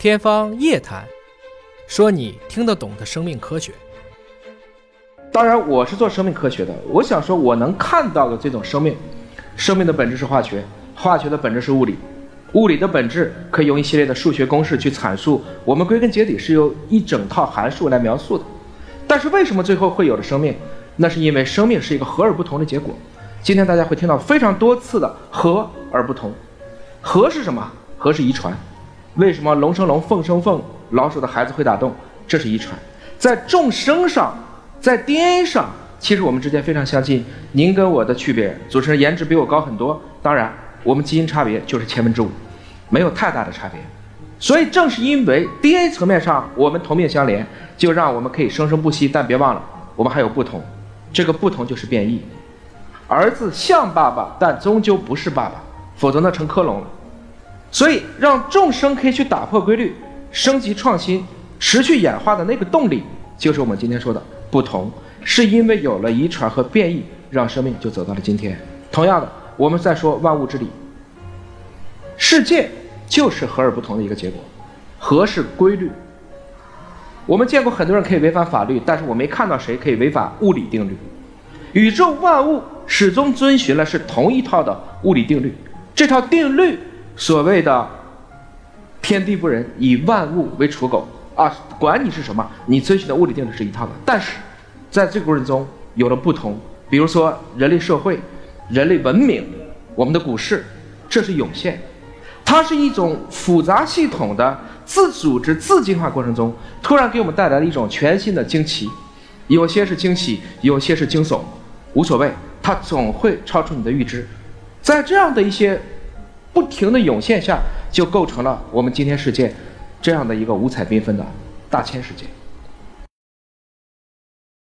天方夜谭，说你听得懂的生命科学。当然，我是做生命科学的。我想说，我能看到的这种生命，生命的本质是化学，化学的本质是物理，物理的本质可以用一系列的数学公式去阐述。我们归根结底是由一整套函数来描述的。但是为什么最后会有了生命？那是因为生命是一个和而不同的结果。今天大家会听到非常多次的和而不同。和是什么？和是遗传。为什么龙生龙，凤生凤，老鼠的孩子会打洞？这是遗传。在众生上，在 DNA 上，其实我们之间非常相近。您跟我的区别，主持人颜值比我高很多。当然，我们基因差别就是千分之五，没有太大的差别。所以正是因为 DNA 层面上我们同命相连，就让我们可以生生不息。但别忘了，我们还有不同。这个不同就是变异。儿子像爸爸，但终究不是爸爸，否则那成克隆了。所以，让众生可以去打破规律、升级创新、持续演化的那个动力，就是我们今天说的不同，是因为有了遗传和变异，让生命就走到了今天。同样的，我们在说万物之理，世界就是和而不同的一个结果，和是规律。我们见过很多人可以违反法律，但是我没看到谁可以违反物理定律。宇宙万物始终遵循了是同一套的物理定律，这套定律。所谓的天地不仁，以万物为刍狗啊！管你是什么，你遵循的物理定律是一套的。但是，在这个过程中有了不同，比如说人类社会、人类文明、我们的股市，这是涌现，它是一种复杂系统的自组织、自进化过程中，突然给我们带来了一种全新的惊奇。有些是惊喜，有些是惊悚，无所谓，它总会超出你的预知。在这样的一些。不停的涌现下，就构成了我们今天世界这样的一个五彩缤纷的大千世界。